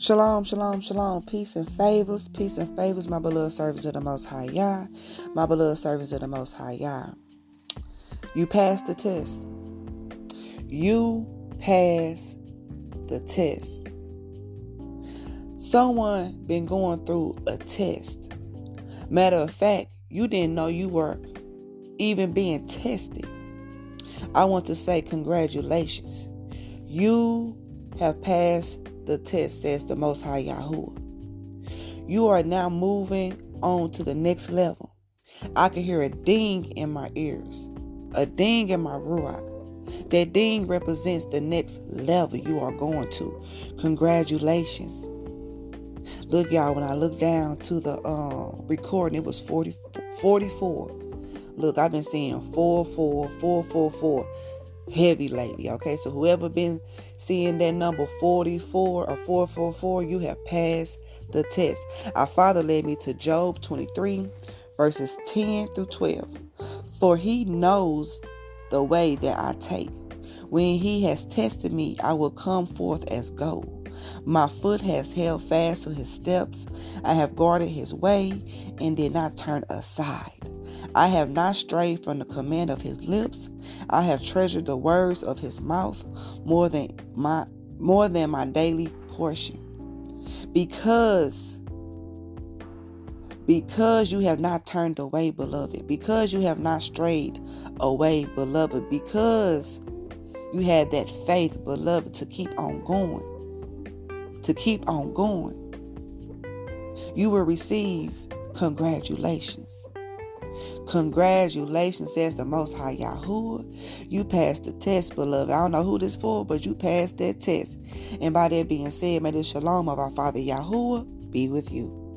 Shalom, shalom, shalom. Peace and favors, peace and favors, my beloved servants of the Most High Yah, my beloved servants of the Most High Yah. You passed the test. You passed the test. Someone been going through a test. Matter of fact, you didn't know you were even being tested. I want to say congratulations. You have passed the test, says the Most High Yahuwah. You are now moving on to the next level. I can hear a ding in my ears, a ding in my ruach. That ding represents the next level you are going to. Congratulations. Look, y'all, when I look down to the uh, recording, it was 40, 44. Look, I've been seeing 4, 4, 4, 4, 4 heavy lately. Okay, so whoever been seeing that number 44 or 444, you have passed the test. Our Father led me to Job 23, verses 10 through 12. For he knows the way that I take. When he has tested me, I will come forth as gold. My foot has held fast to his steps. I have guarded his way and did not turn aside. I have not strayed from the command of his lips. I have treasured the words of his mouth more than my more than my daily portion. Because because you have not turned away, beloved, because you have not strayed away, beloved, because you had that faith, beloved, to keep on going, to keep on going, you will receive congratulations. Congratulations, says the Most High Yahuwah. You passed the test, beloved. I don't know who this for, but you passed that test. And by that being said, may the shalom of our Father Yahuwah be with you.